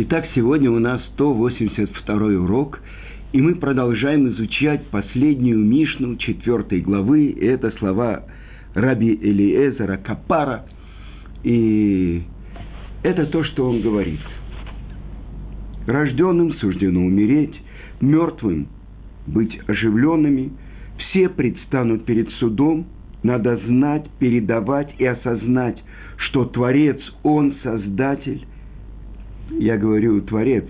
Итак, сегодня у нас 182 урок, и мы продолжаем изучать последнюю Мишну четвертой главы. И это слова Раби Элиезера Капара. И это то, что он говорит. Рожденным суждено умереть, мертвым быть оживленными, все предстанут перед судом, надо знать, передавать и осознать, что Творец, Он Создатель – я говорю Творец,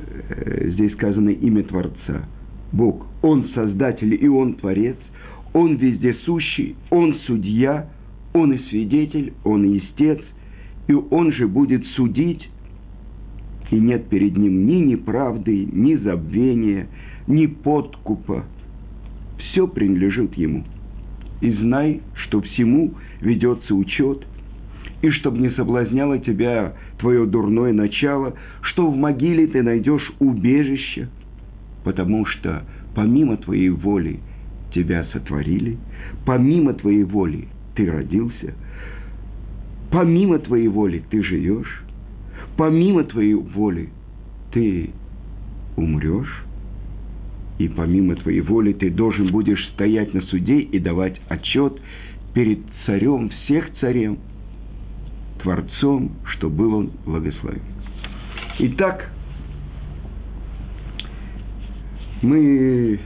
э, здесь сказано имя Творца. Бог, Он Создатель и Он Творец, Он вездесущий, Он Судья, Он и Свидетель, Он и Истец, и Он же будет судить, и нет перед Ним ни неправды, ни забвения, ни подкупа. Все принадлежит Ему. И знай, что всему ведется учет – и чтобы не соблазняло тебя твое дурное начало, что в могиле ты найдешь убежище, потому что помимо твоей воли тебя сотворили, помимо твоей воли ты родился, помимо твоей воли ты живешь, помимо твоей воли ты умрешь, и помимо твоей воли ты должен будешь стоять на суде и давать отчет перед царем всех царем – Творцом, что был он благословен. Итак, мы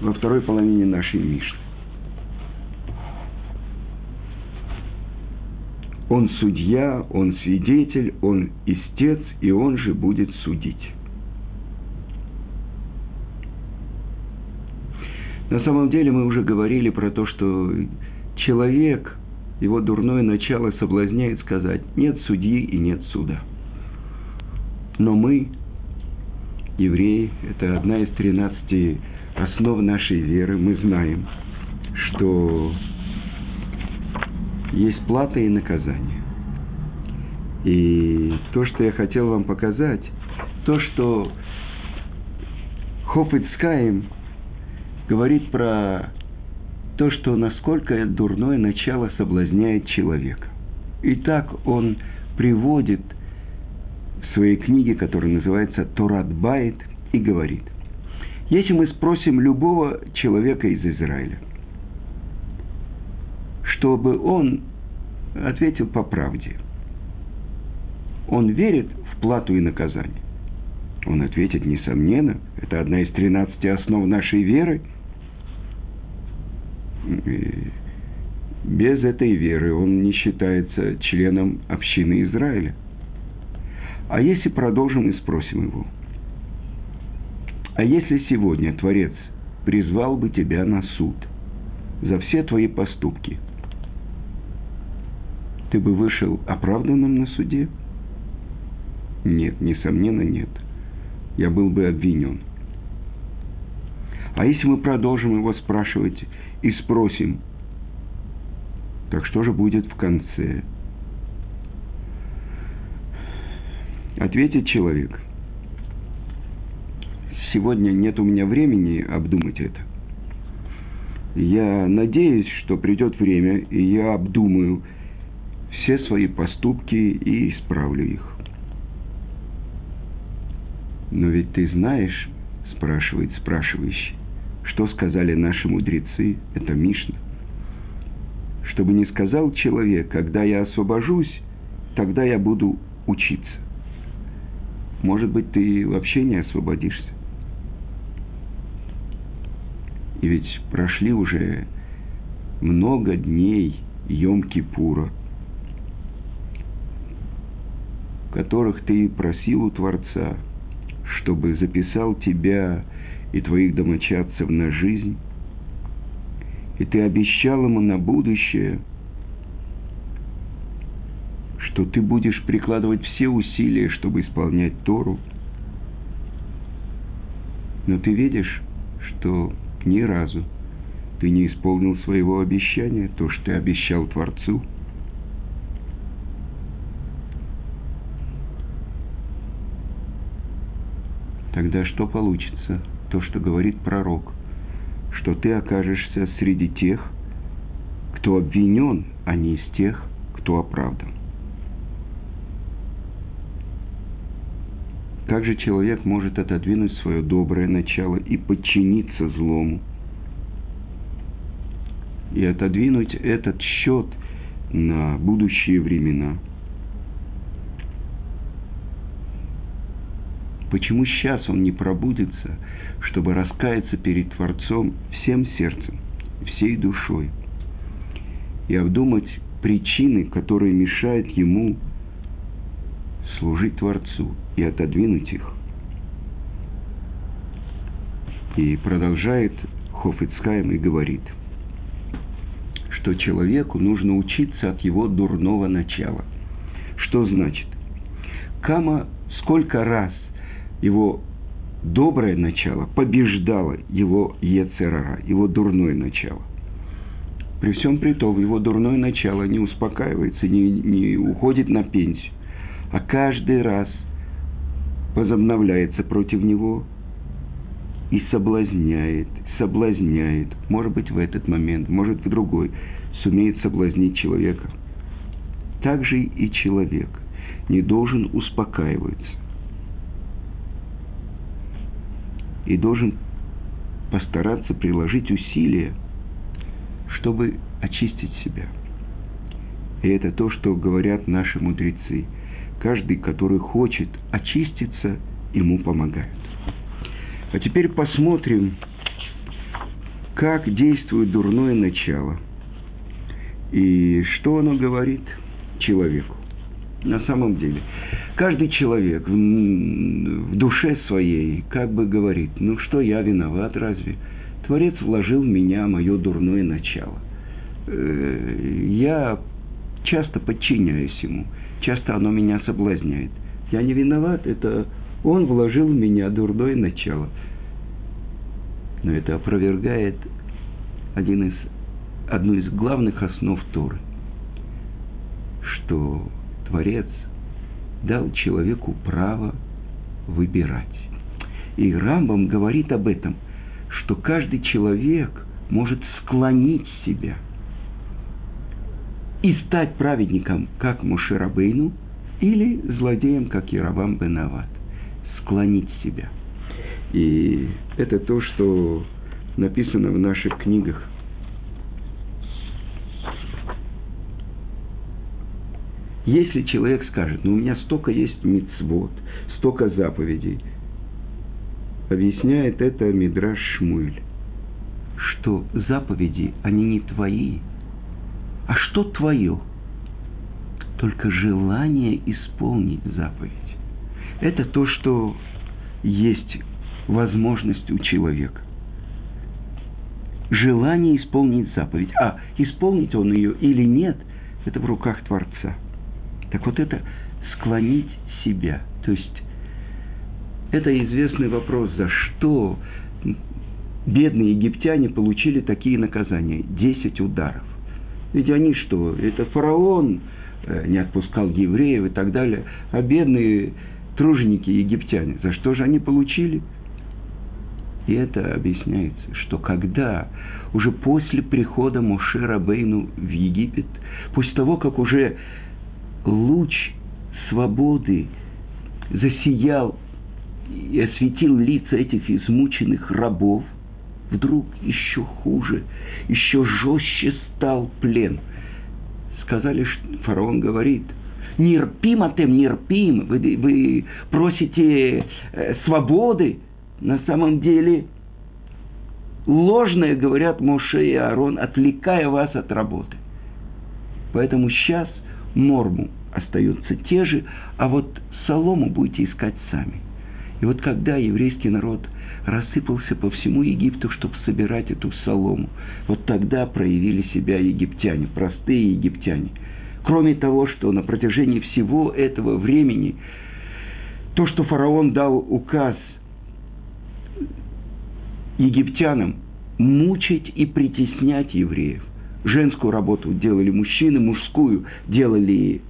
во второй половине нашей Мишны. Он судья, он свидетель, он истец, и он же будет судить. На самом деле мы уже говорили про то, что человек – его дурное начало соблазняет сказать «нет судьи и нет суда». Но мы, евреи, это одна из тринадцати основ нашей веры, мы знаем, что есть плата и наказание. И то, что я хотел вам показать, то, что Хофицкаем говорит про то, что насколько дурное начало соблазняет человека. И так он приводит в своей книге, которая называется «Торат Байт», и говорит, если мы спросим любого человека из Израиля, чтобы он ответил по правде, он верит в плату и наказание. Он ответит, несомненно, это одна из тринадцати основ нашей веры – без этой веры он не считается членом общины Израиля. А если продолжим и спросим его, а если сегодня Творец призвал бы тебя на суд за все твои поступки, ты бы вышел оправданным на суде? Нет, несомненно, нет. Я был бы обвинен. А если мы продолжим его спрашивать и спросим, так что же будет в конце? Ответит человек, сегодня нет у меня времени обдумать это. Я надеюсь, что придет время, и я обдумаю все свои поступки и исправлю их. Но ведь ты знаешь, спрашивает спрашивающий, что сказали наши мудрецы, это Мишна. Чтобы не сказал человек, когда я освобожусь, тогда я буду учиться. Может быть, ты вообще не освободишься. И ведь прошли уже много дней Йом-Кипура, в которых ты просил у Творца, чтобы записал тебя и твоих домочадцев на жизнь, и ты обещал ему на будущее, что ты будешь прикладывать все усилия, чтобы исполнять Тору. Но ты видишь, что ни разу ты не исполнил своего обещания, то, что ты обещал Творцу. Тогда что получится? То, что говорит пророк, что ты окажешься среди тех, кто обвинен, а не из тех, кто оправдан. Как же человек может отодвинуть свое доброе начало и подчиниться злому? И отодвинуть этот счет на будущие времена. Почему сейчас он не пробудится, чтобы раскаяться перед Творцом всем сердцем, всей душой и обдумать причины, которые мешают ему служить Творцу и отодвинуть их. И продолжает Хофицкаем и говорит, что человеку нужно учиться от его дурного начала. Что значит? Кама сколько раз его доброе начало побеждало его Ецерара, его дурное начало. При всем при том, его дурное начало не успокаивается, не, не уходит на пенсию, а каждый раз возобновляется против него и соблазняет, соблазняет, может быть, в этот момент, может, в другой, сумеет соблазнить человека. Так же и человек не должен успокаиваться и должен постараться приложить усилия, чтобы очистить себя. И это то, что говорят наши мудрецы – каждый, который хочет очиститься, ему помогает. А теперь посмотрим, как действует дурное начало и что оно говорит человеку. На самом деле, каждый человек в, в душе своей как бы говорит, ну что я виноват разве? Творец вложил в меня мое дурное начало. Э, я часто подчиняюсь ему – часто оно меня соблазняет. Я не виноват, это он вложил в меня дурное начало. Но это опровергает один из, одну из главных основ Торы, что Творец дал человеку право выбирать. И Рамбам говорит об этом, что каждый человек может склонить себя – и стать праведником, как Мушерабейну, или злодеем, как Яровам Бенават. Склонить себя. И это то, что написано в наших книгах. Если человек скажет, ну у меня столько есть мицвод, столько заповедей, объясняет это Мидраш Шмуэль, что заповеди, они не твои, а что твое? Только желание исполнить заповедь. Это то, что есть возможность у человека. Желание исполнить заповедь. А исполнить он ее или нет, это в руках Творца. Так вот это склонить себя. То есть это известный вопрос, за что бедные египтяне получили такие наказания. Десять ударов. Ведь они что? Это фараон э, не отпускал евреев и так далее. А бедные труженики египтяне, за что же они получили? И это объясняется, что когда уже после прихода Моше Рабейну в Египет, после того, как уже луч свободы засиял и осветил лица этих измученных рабов, вдруг еще хуже, еще жестче стал плен. Сказали, что фараон говорит, нерпим атем, нерпим, вы, вы просите э, свободы, на самом деле ложное, говорят Моше и Аарон, отвлекая вас от работы. Поэтому сейчас норму остаются те же, а вот солому будете искать сами. И вот когда еврейский народ рассыпался по всему Египту, чтобы собирать эту солому. Вот тогда проявили себя египтяне, простые египтяне. Кроме того, что на протяжении всего этого времени то, что фараон дал указ египтянам мучить и притеснять евреев. Женскую работу делали мужчины, мужскую делали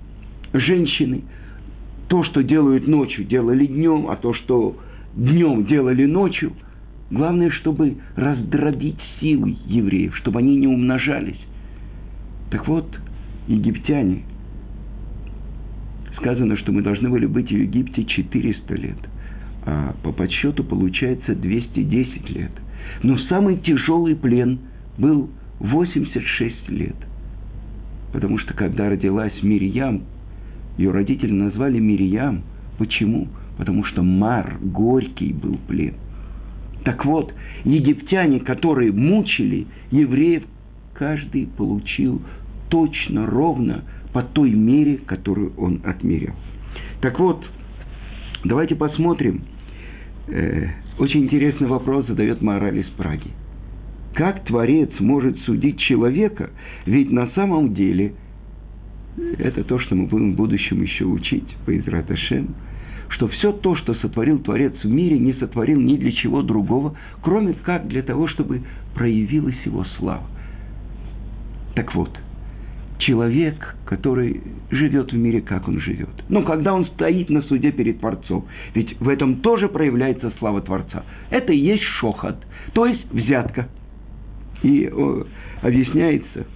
женщины. То, что делают ночью, делали днем, а то, что днем делали ночью. Главное, чтобы раздробить силы евреев, чтобы они не умножались. Так вот, египтяне, сказано, что мы должны были быть в Египте 400 лет. а по подсчету получается 210 лет. Но самый тяжелый плен был 86 лет. Потому что когда родилась Мирьям, ее родители назвали Мирьям. Почему? Потому что Мар, горький был плен. Так вот, египтяне, которые мучили евреев, каждый получил точно, ровно по той мере, которую он отмерил. Так вот, давайте посмотрим. Э, очень интересный вопрос задает Мораль из Праги. Как Творец может судить человека? Ведь на самом деле, это то, что мы будем в будущем еще учить по Израташем, что все то, что сотворил Творец в мире, не сотворил ни для чего другого, кроме как для того, чтобы проявилась его слава. Так вот, человек, который живет в мире, как он живет. Ну, когда он стоит на суде перед Творцом, ведь в этом тоже проявляется слава Творца. Это и есть шохот, то есть взятка. И о, объясняется,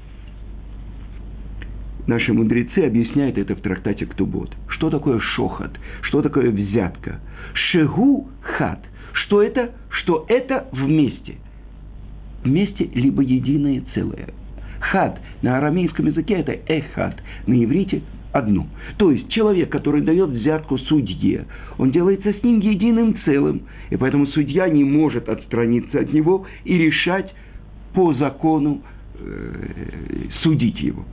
наши мудрецы объясняют это в трактате Ктубот. Что такое шохот? Что такое взятка? Шегу хат. Что это? Что это вместе. Вместе либо единое целое. Хад на арамейском языке это эхад, на иврите одну. То есть человек, который дает взятку судье, он делается с ним единым целым, и поэтому судья не может отстраниться от него и решать по закону э, судить его.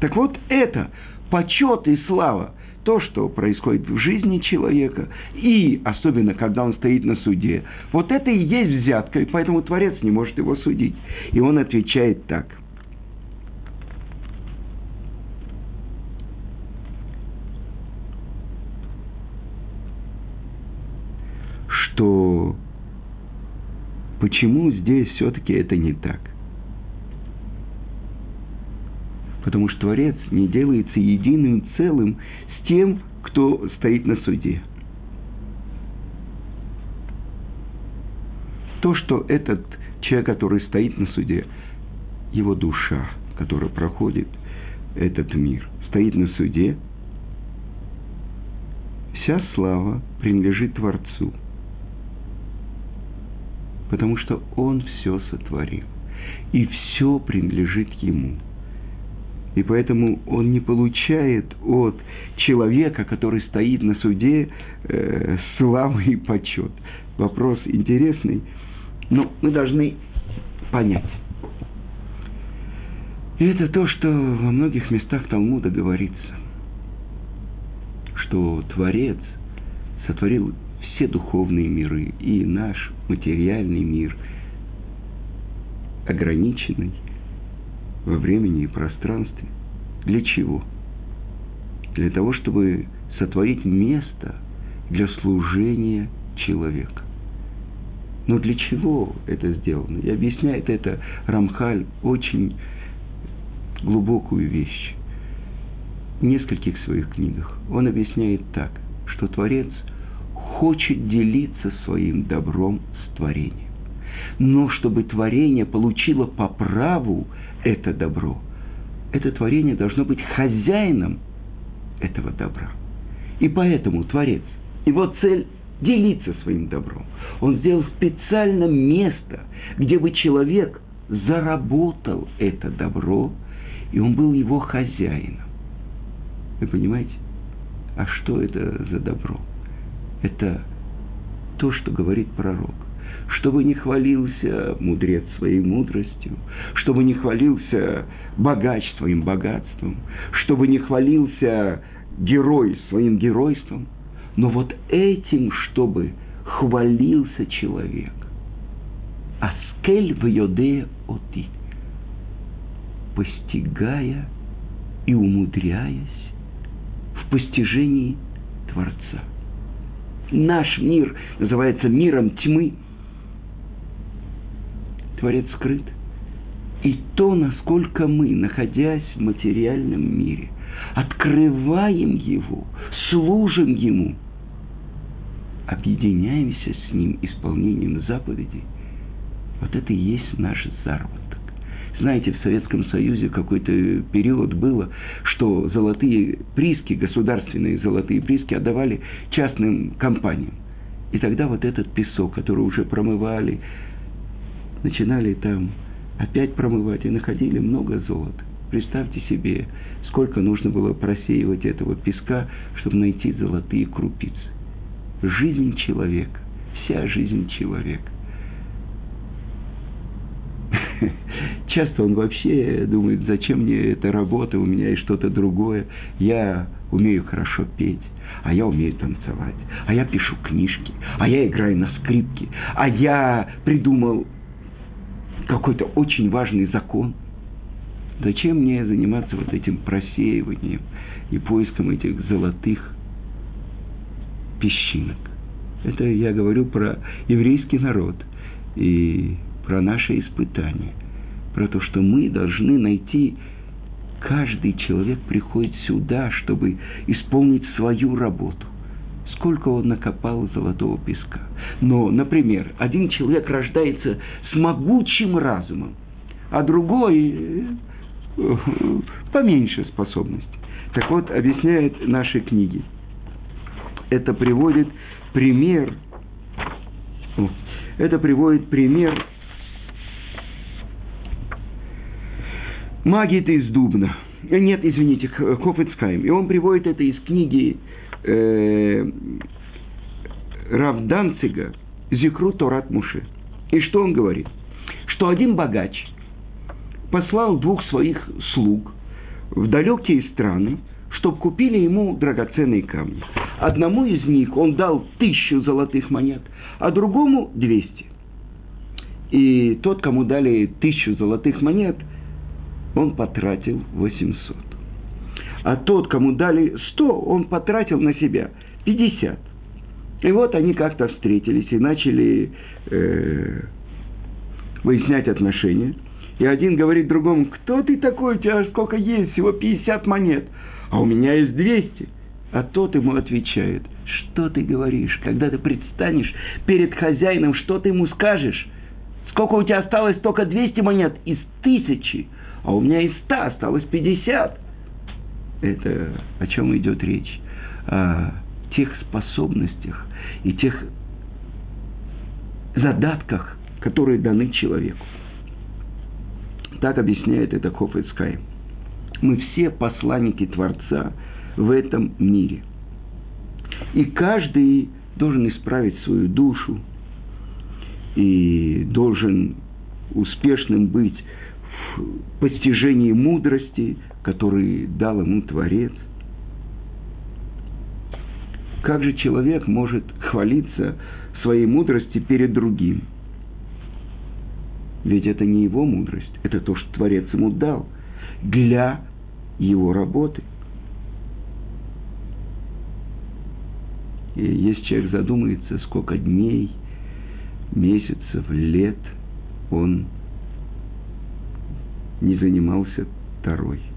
Так вот это почет и слава, то, что происходит в жизни человека, и особенно, когда он стоит на суде, вот это и есть взятка, и поэтому Творец не может его судить. И он отвечает так – что почему здесь все-таки это не так? Потому что Творец не делается единым целым с тем, кто стоит на суде. То, что этот человек, который стоит на суде, его душа, которая проходит этот мир, стоит на суде, вся слава принадлежит Творцу – потому что Он все сотворил. И все принадлежит Ему. И поэтому он не получает от человека, который стоит на суде, э, славы и почет. Вопрос интересный, но мы должны понять. И это то, что во многих местах Талмуда говорится, что Творец сотворил все духовные миры и наш материальный мир, ограниченный во времени и пространстве. Для чего? Для того, чтобы сотворить место для служения человека. Но для чего это сделано? И объясняет это Рамхаль очень глубокую вещь. В нескольких своих книгах он объясняет так, что Творец – хочет делиться своим добром с творением. Но чтобы творение получило по праву это добро, это творение должно быть хозяином этого добра. И поэтому Творец, его цель – делиться своим добром. Он сделал специально место, где бы человек заработал это добро, и он был его хозяином. Вы понимаете? А что это за добро? Это то, что говорит пророк. Чтобы не хвалился мудрец своей мудростью, чтобы не хвалился богач своим богатством, чтобы не хвалился герой своим геройством, но вот этим, чтобы хвалился человек. Аскель в йодея оти, постигая и умудряясь в постижении Творца – наш мир называется миром тьмы. Творец скрыт. И то, насколько мы, находясь в материальном мире, открываем его, служим ему, объединяемся с ним исполнением заповедей, вот это и есть наш заработок. Знаете, в Советском Союзе какой-то период было, что золотые прииски, государственные золотые прииски отдавали частным компаниям. И тогда вот этот песок, который уже промывали, начинали там опять промывать и находили много золота. Представьте себе, сколько нужно было просеивать этого песка, чтобы найти золотые крупицы. Жизнь человека, вся жизнь человека. Часто он вообще думает, зачем мне эта работа, у меня есть что-то другое. Я умею хорошо петь, а я умею танцевать, а я пишу книжки, а я играю на скрипке, а я придумал какой-то очень важный закон. Зачем мне заниматься вот этим просеиванием и поиском этих золотых песчинок? Это я говорю про еврейский народ и про наше испытание, про то, что мы должны найти, каждый человек приходит сюда, чтобы исполнить свою работу сколько он накопал золотого песка. Но, например, один человек рождается с могучим разумом, а другой э, поменьше способностей. Так вот, объясняет наши книги. Это приводит пример, это приводит пример Магит из Дубна. Э, нет, извините, Кофецкайм. И он приводит это из книги э, Равданцига Зикру Торат Муше. И что он говорит? Что один богач послал двух своих слуг в далекие страны, чтобы купили ему драгоценные камни. Одному из них он дал тысячу золотых монет, а другому двести. И тот, кому дали тысячу золотых монет, он потратил 800 а тот, кому дали 100, он потратил на себя 50. И вот они как-то встретились и начали э, выяснять отношения. И один говорит другому, кто ты такой, у тебя сколько есть, всего 50 монет, а у меня есть 200. А тот ему отвечает, что ты говоришь, когда ты предстанешь перед хозяином, что ты ему скажешь? Сколько у тебя осталось только 200 монет из тысячи, а у меня из 100 осталось 50 это о чем идет речь? О тех способностях и тех задатках, которые даны человеку. Так объясняет это Хофецкай. Мы все посланники Творца в этом мире. И каждый должен исправить свою душу и должен успешным быть постижении мудрости, который дал ему Творец. Как же человек может хвалиться своей мудрости перед другим? Ведь это не его мудрость, это то, что Творец ему дал для его работы. И если человек задумается, сколько дней, месяцев, лет он не занимался второй –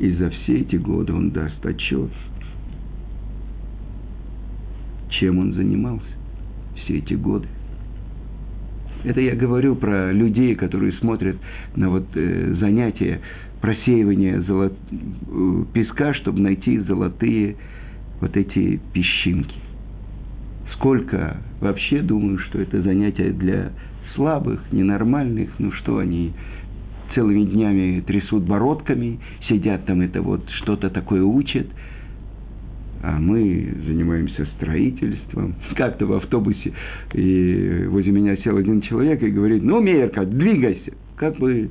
и за все эти годы он даст отчет, чем он занимался все эти годы. Это я говорю про людей, которые смотрят на вот э, занятия просеивания золот... Э, песка, чтобы найти золотые вот эти песчинки. Сколько вообще думаю, что это занятие для слабых, ненормальных, ну что они целыми днями трясут бородками, сидят там это вот что-то такое учат, а мы занимаемся строительством. Как-то в автобусе и возле меня сел один человек и говорит, ну, Мейерка, двигайся. Как бы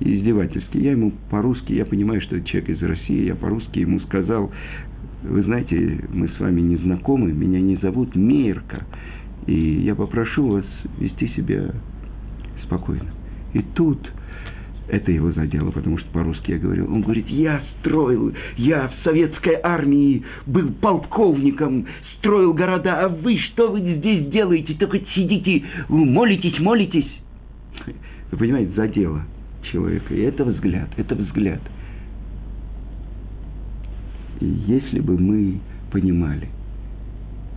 издевательски. Я ему по-русски, я понимаю, что человек из России, я по-русски ему сказал, вы знаете, мы с вами не знакомы, меня не зовут Мейерка, и я попрошу вас вести себя спокойно. И тут это его задело, потому что по-русски я говорил. Он говорит, я строил, я в советской армии был полковником, строил города, а вы что вы здесь делаете? Только сидите, молитесь, молитесь. Вы понимаете, задело человека. И это взгляд, это взгляд. И если бы мы понимали,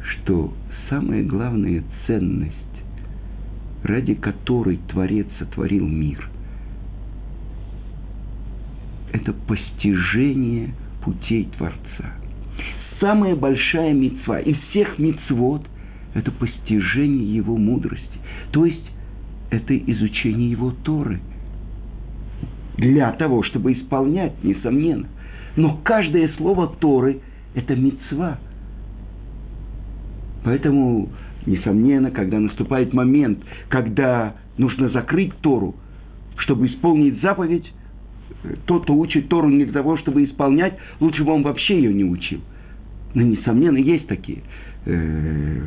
что самая главная ценность ради которой Творец сотворил мир. Это постижение путей Творца. самая большая мецва из всех мецвод – это постижение его мудрости. То есть, это изучение его Торы. Для того, чтобы исполнять, несомненно. Но каждое слово Торы – это мецва. Поэтому, несомненно, когда наступает момент, когда нужно закрыть Тору, чтобы исполнить заповедь, тот, кто учит Тору не для того, чтобы исполнять, лучше бы он вообще ее не учил. Но, несомненно, есть такие. Э,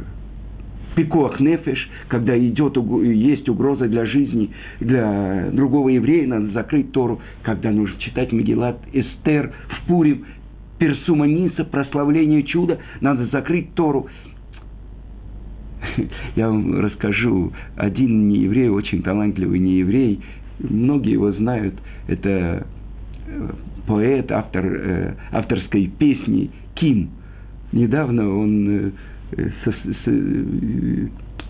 пикох нефеш, когда идет, есть угроза для жизни, для другого еврея, надо закрыть Тору, когда нужно читать Мегелат Эстер в Пурим, Персума Ниса, прославление чуда, надо закрыть Тору. Я вам расскажу, один нееврей, очень талантливый нееврей, многие его знают, это э, поэт, автор э, авторской песни Ким. Недавно он э, со, со,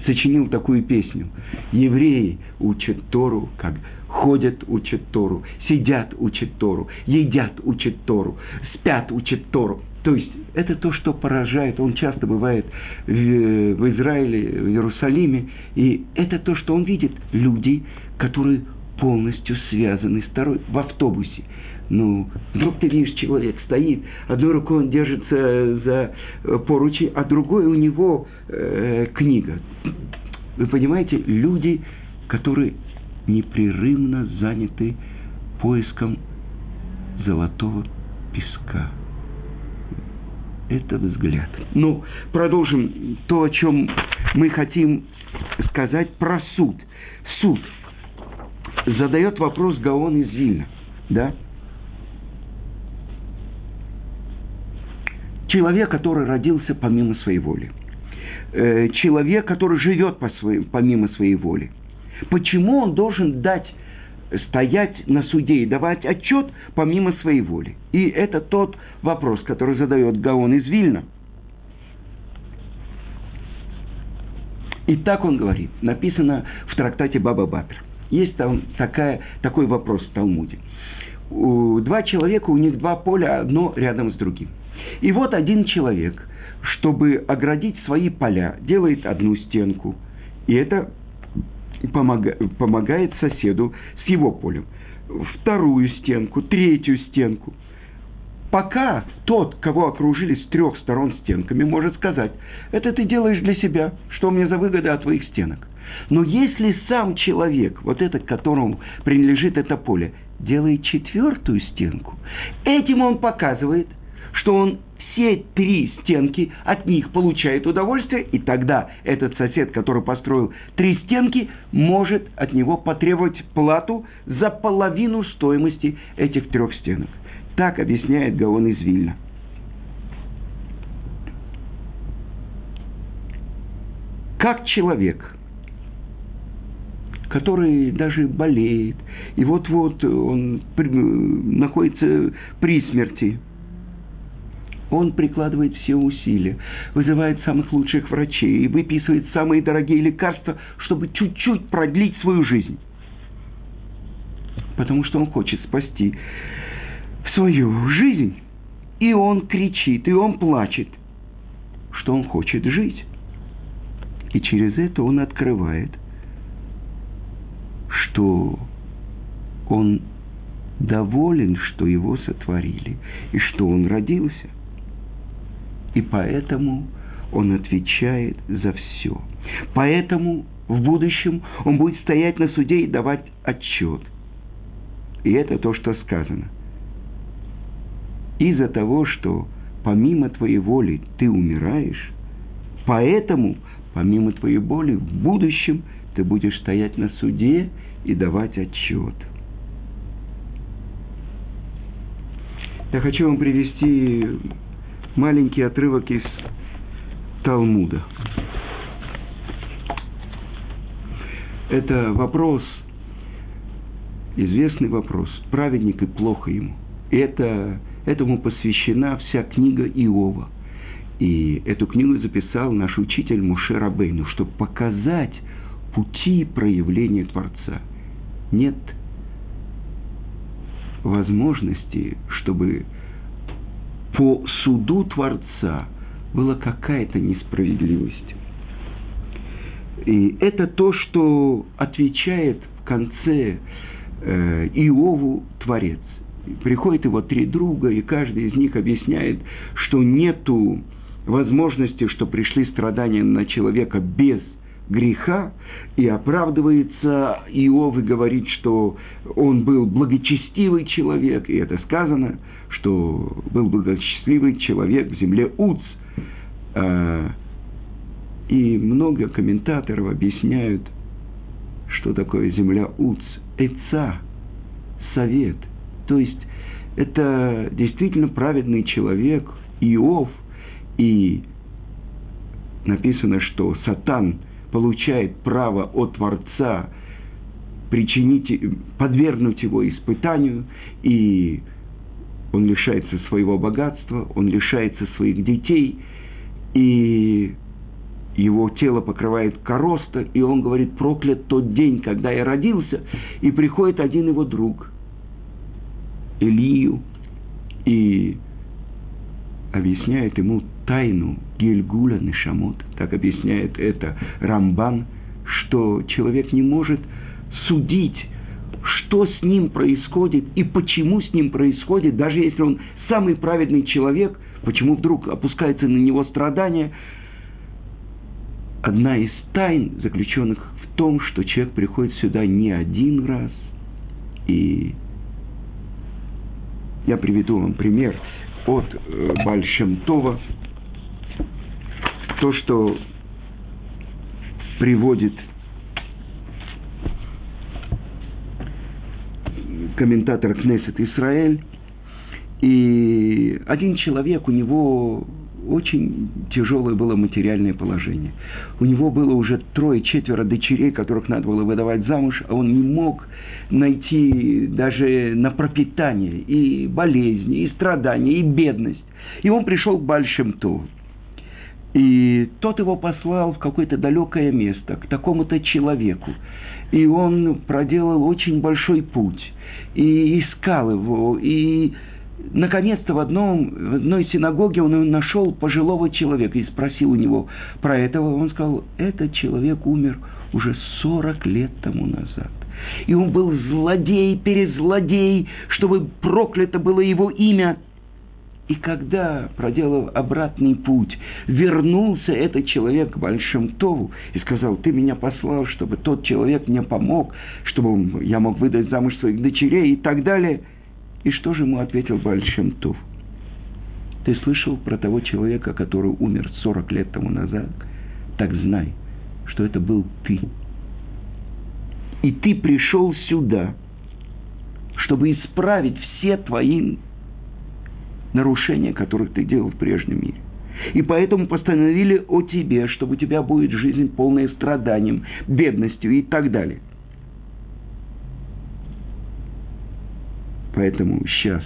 сочинил такую песню. Евреи учат Тору, как ходят, учат Тору, сидят, учат Тору, едят, учат Тору, спят, учат Тору. То есть это то, что поражает. Он часто бывает в, в Израиле, в Иерусалиме, и это то, что он видит. Люди, которые полностью связаны с Торой в автобусе. Ну, вдруг ты видишь, человек стоит, одной рукой он держится за э, поручень, а другой у него э, книга. Вы понимаете, люди, которые непрерывно заняты поиском золотого песка. Это взгляд. Ну, продолжим то, о чем мы хотим сказать про суд. Суд. Задает вопрос Гаон из Вильна. Да? Человек, который родился помимо своей воли. Э, человек, который живет по своей, помимо своей воли. Почему он должен дать стоять на суде и давать отчет помимо своей воли. И это тот вопрос, который задает Гаон из Вильна. И так он говорит, написано в трактате Баба Бапер. Есть там такая, такой вопрос в Талмуде. У, два человека, у них два поля, одно рядом с другим. И вот один человек, чтобы оградить свои поля, делает одну стенку. И это помогает соседу с его полем. Вторую стенку, третью стенку. Пока тот, кого окружили с трех сторон стенками, может сказать, это ты делаешь для себя, что мне за выгода от твоих стенок. Но если сам человек, вот этот, которому принадлежит это поле, делает четвертую стенку, этим он показывает, что он все три стенки от них получает удовольствие, и тогда этот сосед, который построил три стенки, может от него потребовать плату за половину стоимости этих трех стенок. Так объясняет Гаон из Вильна. Как человек, который даже болеет, и вот-вот он находится при смерти – он прикладывает все усилия, вызывает самых лучших врачей и выписывает самые дорогие лекарства, чтобы чуть-чуть продлить свою жизнь. Потому что он хочет спасти свою жизнь. И он кричит, и он плачет, что он хочет жить. И через это он открывает, что он доволен, что его сотворили, и что он родился – и поэтому он отвечает за все. Поэтому в будущем он будет стоять на суде и давать отчет. И это то, что сказано. Из-за того, что помимо твоей воли ты умираешь, поэтому помимо твоей воли в будущем ты будешь стоять на суде и давать отчет. Я хочу вам привести маленький отрывок из Талмуда. Это вопрос, известный вопрос, праведник и плохо ему. Это, этому посвящена вся книга Иова. И эту книгу записал наш учитель Муше Рабейну, чтобы показать пути проявления Творца. Нет возможности, чтобы по суду Творца была какая-то несправедливость. И это то, что отвечает в конце э, Иову Творец. Приходят его три друга, и каждый из них объясняет, что нету возможности, что пришли страдания на человека без греха, и оправдывается Иов и говорит, что он был благочестивый человек, и это сказано, что был благочестивый человек в земле Уц. А, и много комментаторов объясняют, что такое земля Уц. Эца, совет. То есть это действительно праведный человек, Иов, и написано, что Сатан получает право от Творца причинить, подвергнуть его испытанию, и он лишается своего богатства, он лишается своих детей, и его тело покрывает короста, и он говорит, проклят тот день, когда я родился, и приходит один его друг, Илию, и объясняет ему тайну Гильгуля Нишамот, так объясняет это Рамбан, что человек не может судить, что с ним происходит и почему с ним происходит, даже если он самый праведный человек, почему вдруг опускается на него страдания. Одна из тайн, заключенных в том, что человек приходит сюда не один раз, и я приведу вам пример от э, Бальшемтова, то, что приводит комментатор Кнессет Израиль, и один человек, у него очень тяжелое было материальное положение. У него было уже трое-четверо дочерей, которых надо было выдавать замуж, а он не мог найти даже на пропитание и болезни, и страдания, и бедность. И он пришел к Большим Тову. И тот его послал в какое-то далекое место, к такому-то человеку. И он проделал очень большой путь. И искал его. И, наконец-то, в, одном, в одной синагоге он нашел пожилого человека и спросил у него про этого. Он сказал, этот человек умер уже 40 лет тому назад. И он был злодей, перезлодей, чтобы проклято было его имя – и когда, проделав обратный путь, вернулся этот человек к Большим Тову и сказал, ты меня послал, чтобы тот человек мне помог, чтобы я мог выдать замуж своих дочерей и так далее. И что же ему ответил Большим Тов? Ты слышал про того человека, который умер 40 лет тому назад? Так знай, что это был ты. И ты пришел сюда, чтобы исправить все твои нарушения, которых ты делал в прежнем мире. И поэтому постановили о тебе, чтобы у тебя будет жизнь полная страданием, бедностью и так далее. Поэтому сейчас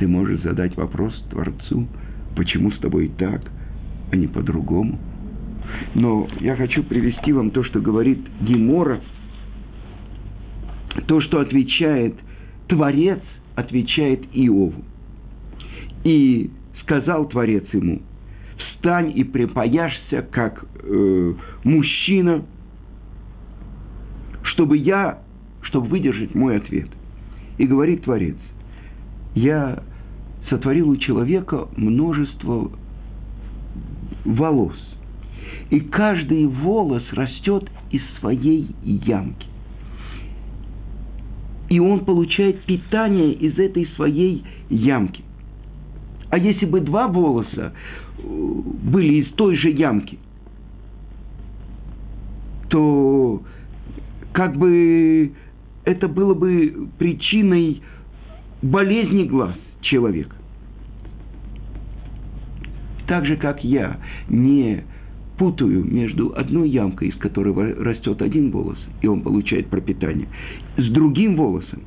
ты можешь задать вопрос Творцу, почему с тобой так, а не по-другому. Но я хочу привести вам то, что говорит Гемора, то, что отвечает Творец, отвечает Иову. И сказал Творец ему, встань и припаяшься, как э, мужчина, чтобы я, чтобы выдержать мой ответ. И говорит Творец, я сотворил у человека множество волос. И каждый волос растет из своей ямки. И он получает питание из этой своей ямки. А если бы два волоса э, были из той же ямки, то как бы это было бы причиной болезни глаз человека. Так же, как я не путаю между одной ямкой, из которой растет один волос, и он получает пропитание, с другим волосом,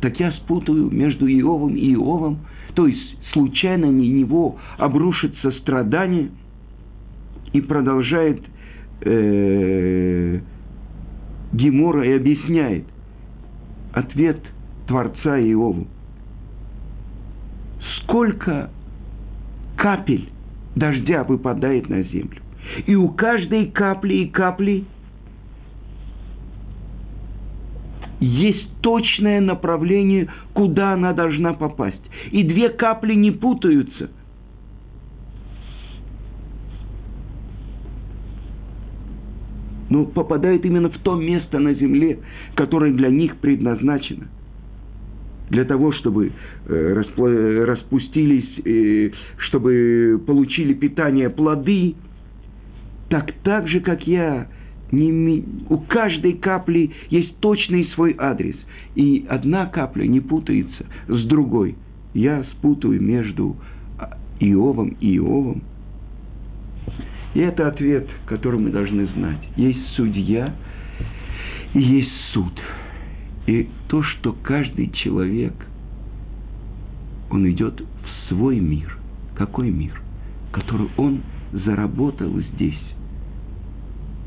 так я спутаю между Иовом и Иовом, то есть случайно на него обрушится страдание и продолжает э, Гемора и объясняет ответ Творца Иову. Сколько капель дождя выпадает на землю. И у каждой капли и капли есть точное направление, куда она должна попасть. И две капли не путаются. Но попадают именно в то место на земле, которое для них предназначено – для того, чтобы э, распустились, э, чтобы получили питание плоды, так так же, как я, не, у каждой капли есть точный свой адрес. И одна капля не путается с другой. Я спутаю между Иовом и Иовом. И это ответ, который мы должны знать. Есть судья и есть суд. И то, что каждый человек, он идет в свой мир. Какой мир? Который он заработал здесь.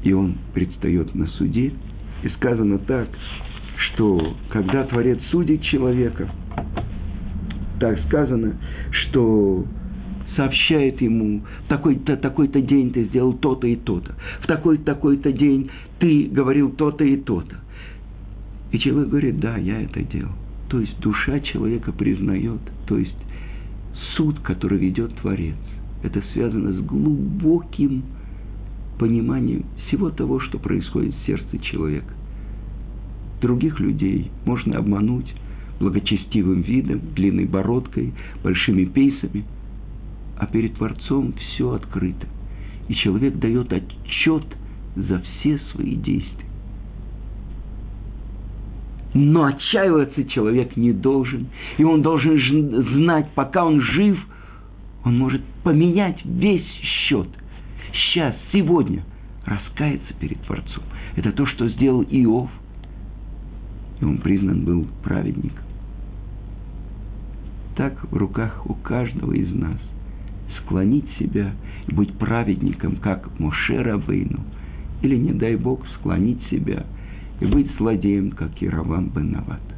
И он предстает на суде. И сказано так, что когда Творец судит человека, так сказано, что сообщает ему, в такой-то, такой-то день ты сделал то-то и то-то, в такой-то, такой-то день ты говорил то-то и то-то. И человек говорит, да, я это делал. То есть душа человека признает, то есть суд, который ведет Творец, это связано с глубоким пониманием всего того, что происходит в сердце человека. Других людей можно обмануть благочестивым видом, длинной бородкой, большими пейсами, а перед Творцом все открыто. И человек дает отчет за все свои действия. Но отчаиваться человек не должен. И он должен знать, пока он жив, он может поменять весь счет. Сейчас, сегодня, раскаяться перед Творцом. Это то, что сделал Иов. И он признан был праведником. Так в руках у каждого из нас склонить себя и быть праведником, как Моше Рабейну, или, не дай Бог, склонить себя – и быть злодеем, как Яровам бен Нават.